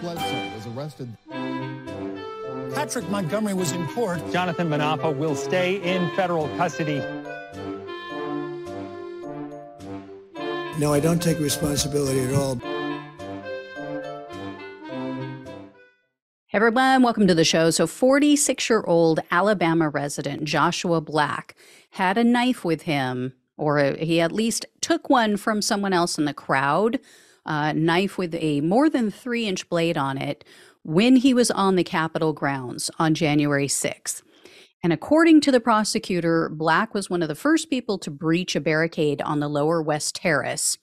Bledsoe was arrested. Patrick Montgomery was in court. Jonathan Munafo will stay in federal custody. No, I don't take responsibility at all. Hey everyone, welcome to the show. So, 46 year old Alabama resident Joshua Black had a knife with him, or he at least took one from someone else in the crowd, a knife with a more than three inch blade on it, when he was on the Capitol grounds on January 6th. And according to the prosecutor, Black was one of the first people to breach a barricade on the lower West Terrace.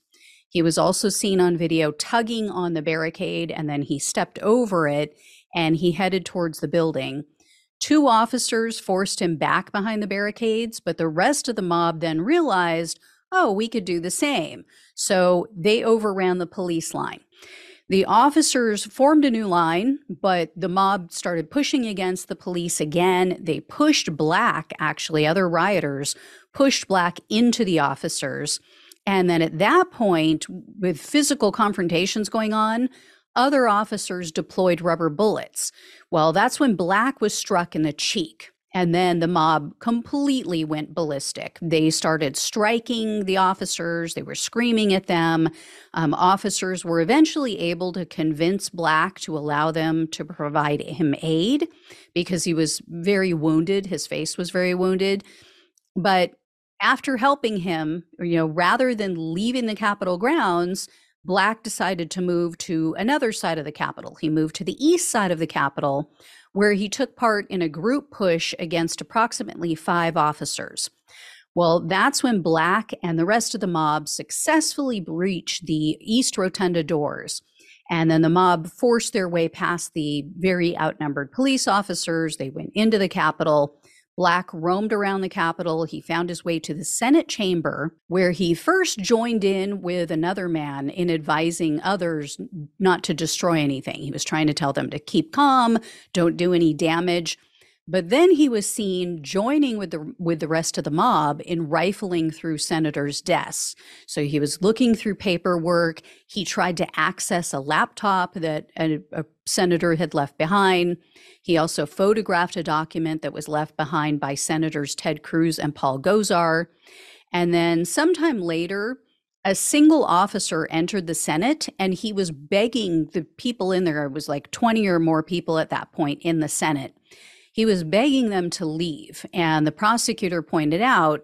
He was also seen on video tugging on the barricade and then he stepped over it and he headed towards the building. Two officers forced him back behind the barricades, but the rest of the mob then realized, oh, we could do the same. So they overran the police line. The officers formed a new line, but the mob started pushing against the police again. They pushed Black, actually, other rioters pushed Black into the officers. And then at that point, with physical confrontations going on, other officers deployed rubber bullets. Well, that's when Black was struck in the cheek. And then the mob completely went ballistic. They started striking the officers, they were screaming at them. Um, officers were eventually able to convince Black to allow them to provide him aid because he was very wounded. His face was very wounded. But after helping him, you know, rather than leaving the Capitol grounds, Black decided to move to another side of the Capitol. He moved to the east side of the Capitol, where he took part in a group push against approximately five officers. Well, that's when Black and the rest of the mob successfully breached the East Rotunda doors. And then the mob forced their way past the very outnumbered police officers. They went into the Capitol Black roamed around the Capitol. He found his way to the Senate chamber, where he first joined in with another man in advising others not to destroy anything. He was trying to tell them to keep calm, don't do any damage. But then he was seen joining with the with the rest of the mob in rifling through senators' desks. So he was looking through paperwork. He tried to access a laptop that a, a senator had left behind. He also photographed a document that was left behind by Senators Ted Cruz and Paul Gosar. And then sometime later, a single officer entered the Senate and he was begging the people in there, it was like 20 or more people at that point in the Senate he was begging them to leave. And the prosecutor pointed out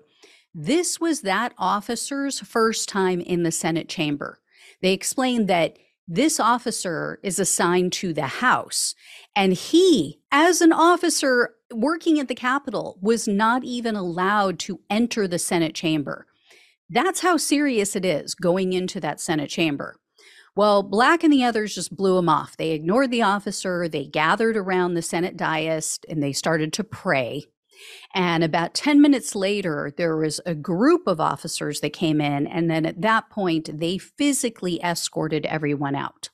this was that officer's first time in the Senate chamber. They explained that this officer is assigned to the House. And he, as an officer working at the Capitol, was not even allowed to enter the Senate chamber. That's how serious it is going into that Senate chamber. Well, Black and the others just blew him off. They ignored the officer. They gathered around the Senate dais and they started to pray. And about 10 minutes later, there was a group of officers that came in. And then at that point, they physically escorted everyone out.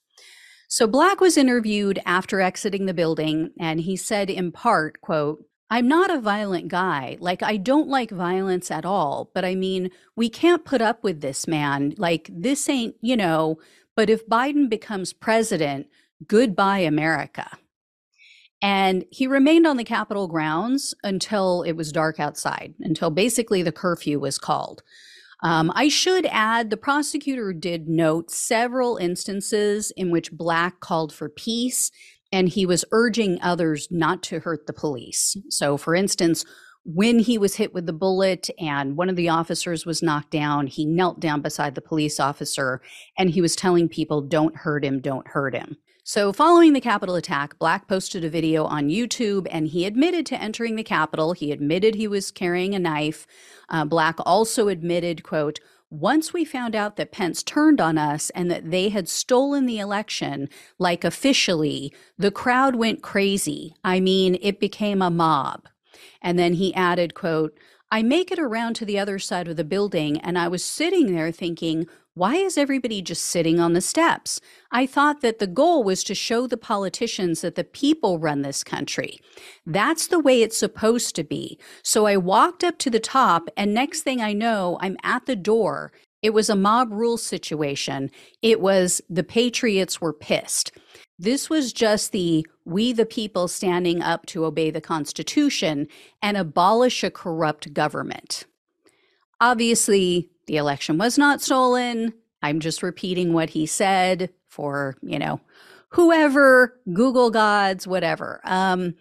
So Black was interviewed after exiting the building, and he said in part, quote, I'm not a violent guy. Like, I don't like violence at all. But I mean, we can't put up with this, man. Like, this ain't, you know, but if Biden becomes president, goodbye, America. And he remained on the Capitol grounds until it was dark outside, until basically the curfew was called. Um, I should add the prosecutor did note several instances in which Black called for peace and he was urging others not to hurt the police. So, for instance, when he was hit with the bullet and one of the officers was knocked down, he knelt down beside the police officer and he was telling people, don't hurt him, don't hurt him. So, following the Capitol attack, Black posted a video on YouTube and he admitted to entering the Capitol. He admitted he was carrying a knife. Uh, Black also admitted, quote, once we found out that Pence turned on us and that they had stolen the election, like officially, the crowd went crazy. I mean, it became a mob. And then he added, quote, I make it around to the other side of the building and I was sitting there thinking, why is everybody just sitting on the steps? I thought that the goal was to show the politicians that the people run this country. That's the way it's supposed to be. So I walked up to the top, and next thing I know, I'm at the door. It was a mob rule situation. It was the Patriots were pissed. This was just the we the people standing up to obey the Constitution and abolish a corrupt government. Obviously, the election was not stolen. I'm just repeating what he said for, you know, whoever, Google gods, whatever. Um,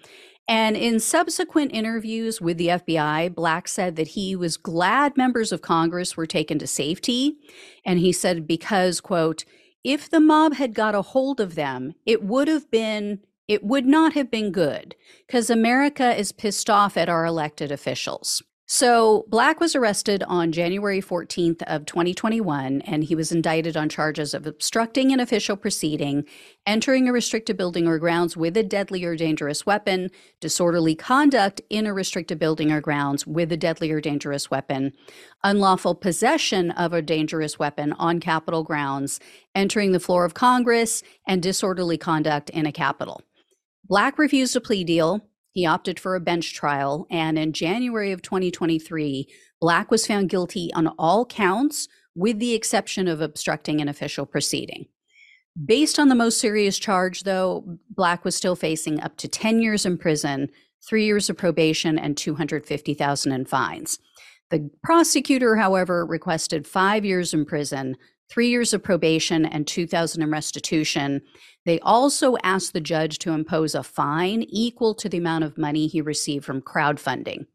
and in subsequent interviews with the FBI, Black said that he was glad members of Congress were taken to safety. And he said, because, quote, if the mob had got a hold of them, it would have been, it would not have been good because America is pissed off at our elected officials. So Black was arrested on January 14th of 2021 and he was indicted on charges of obstructing an official proceeding, entering a restricted building or grounds with a deadly or dangerous weapon, disorderly conduct in a restricted building or grounds with a deadly or dangerous weapon, unlawful possession of a dangerous weapon on Capitol grounds, entering the floor of Congress, and disorderly conduct in a Capitol. Black refused a plea deal he opted for a bench trial. And in January of 2023, Black was found guilty on all counts, with the exception of obstructing an official proceeding. Based on the most serious charge, though, Black was still facing up to 10 years in prison, three years of probation, and 250,000 in fines. The prosecutor, however, requested five years in prison, three years of probation, and 2,000 in restitution. They also asked the judge to impose a fine equal to the amount of money he received from crowdfunding.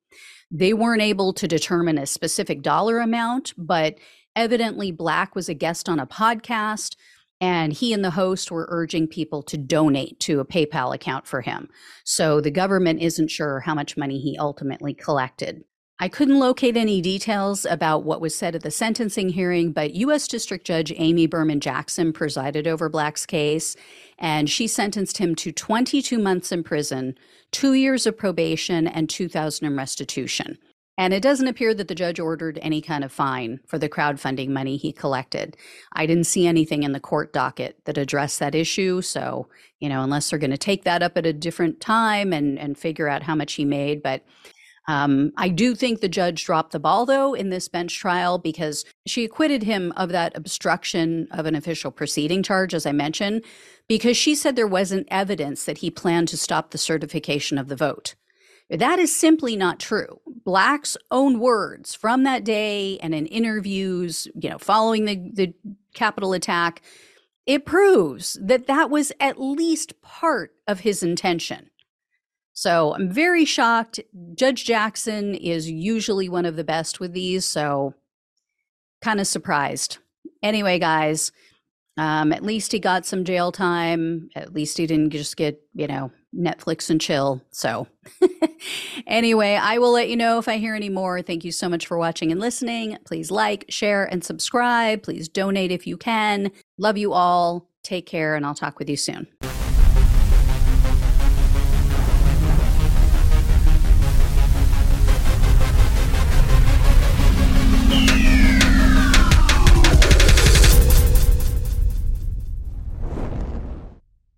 They weren't able to determine a specific dollar amount, but evidently Black was a guest on a podcast and he and the host were urging people to donate to a PayPal account for him. So the government isn't sure how much money he ultimately collected. I couldn't locate any details about what was said at the sentencing hearing, but U.S. District Judge Amy Berman Jackson presided over Black's case, and she sentenced him to 22 months in prison, two years of probation, and 2,000 in restitution. And it doesn't appear that the judge ordered any kind of fine for the crowdfunding money he collected. I didn't see anything in the court docket that addressed that issue. So, you know, unless they're going to take that up at a different time and, and figure out how much he made. But um, I do think the judge dropped the ball, though, in this bench trial because she acquitted him of that obstruction of an official proceeding charge, as I mentioned, because she said there wasn't evidence that he planned to stop the certification of the vote. That is simply not true. Black's own words from that day and in interviews, you know, following the, the Capitol attack, it proves that that was at least part of his intention. So I'm very shocked. Judge Jackson is usually one of the best with these, so kind of surprised. Anyway, guys, um, at least he got some jail time. At least he didn't just get, you know, Netflix and chill. So, anyway, I will let you know if I hear any more. Thank you so much for watching and listening. Please like, share, and subscribe. Please donate if you can. Love you all. Take care, and I'll talk with you soon.